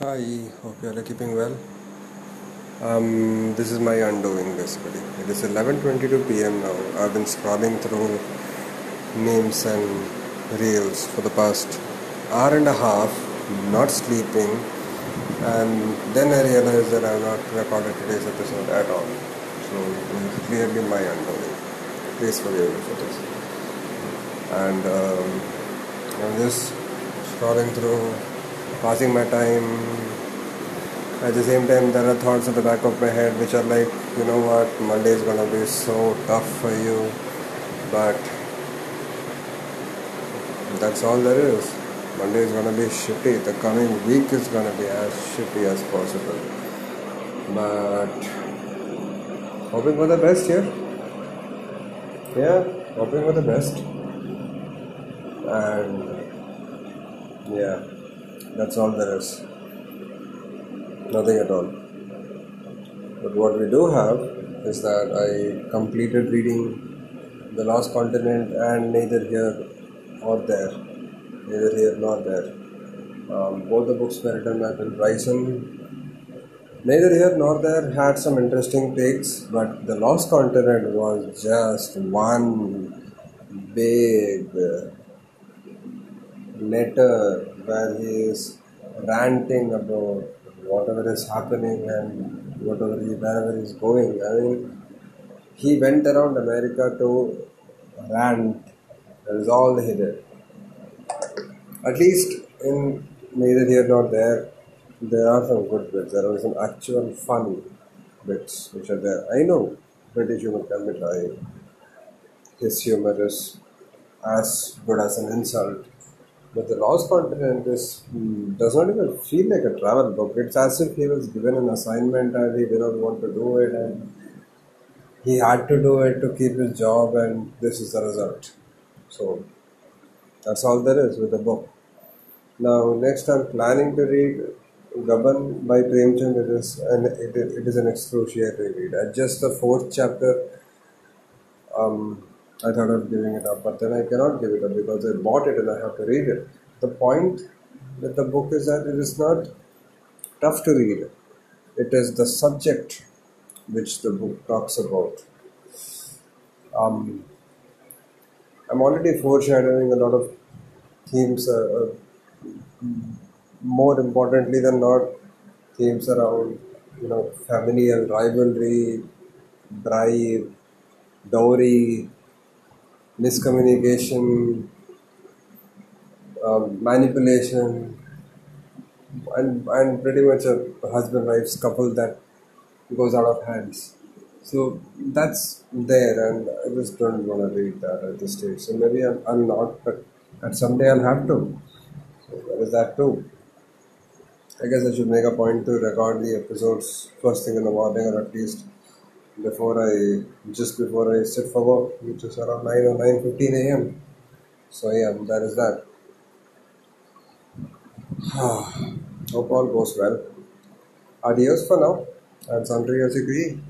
Hi, hope you all are keeping well. Um, this is my undoing basically. It is 11:22 p.m. now. I've been scrolling through memes and reels for the past hour and a half, not sleeping, and then I realized that I've not recorded today's episode at all. So clearly my undoing. Please forgive me for this. And um, I'm just scrolling through passing my time. At the same time, there are thoughts at the back of my head which are like, you know what, Monday is gonna be so tough for you, but that's all there is. Monday is gonna be shitty. The coming week is gonna be as shitty as possible. But hoping for the best here. Yeah, hoping for the best. And yeah, that's all there is. Nothing at all. But what we do have is that I completed reading The Lost Continent and Neither Here or There. Neither Here nor There. Um, both the books were written by Bill Bryson. Neither Here nor There had some interesting takes, but The Lost Continent was just one big letter where he is ranting about whatever is happening and whatever he, wherever he's going. I mean, he went around America to rant. That is all he did. At least in neither here nor there, there are some good bits. There are some actual fun bits which are there. I know British humor can be dry. His humor is as good as an insult. But the Lost Continent is mm, does not even feel like a travel book. It's as if he was given an assignment and he did not want to do it, and he had to do it to keep his job, and this is the result. So that's all there is with the book. Now, next I'm planning to read Gaban by Premchand. It is an it, it is an excruciating read. At just the fourth chapter, um, I thought of giving it up, but then I cannot give it up because I bought it and I have to read it. The point with the book is that it is not tough to read. It is the subject which the book talks about. Um, I'm already foreshadowing a lot of themes, uh, uh, more importantly than not, themes around you know family and rivalry, bribe, dowry, miscommunication, um, manipulation, and and pretty much a husband wife's couple that goes out of hands. So that's there, and I just don't want to read that at this stage. So maybe I'm, I'm not, but at someday I'll have to. So there is that too. I guess I should make a point to record the episodes first thing in the morning, or at least before I just before I sit for work, which is around nine or nine fifteen a.m. So yeah, that is that. Hope all goes well. Adios for now, and Sandri Yosikui.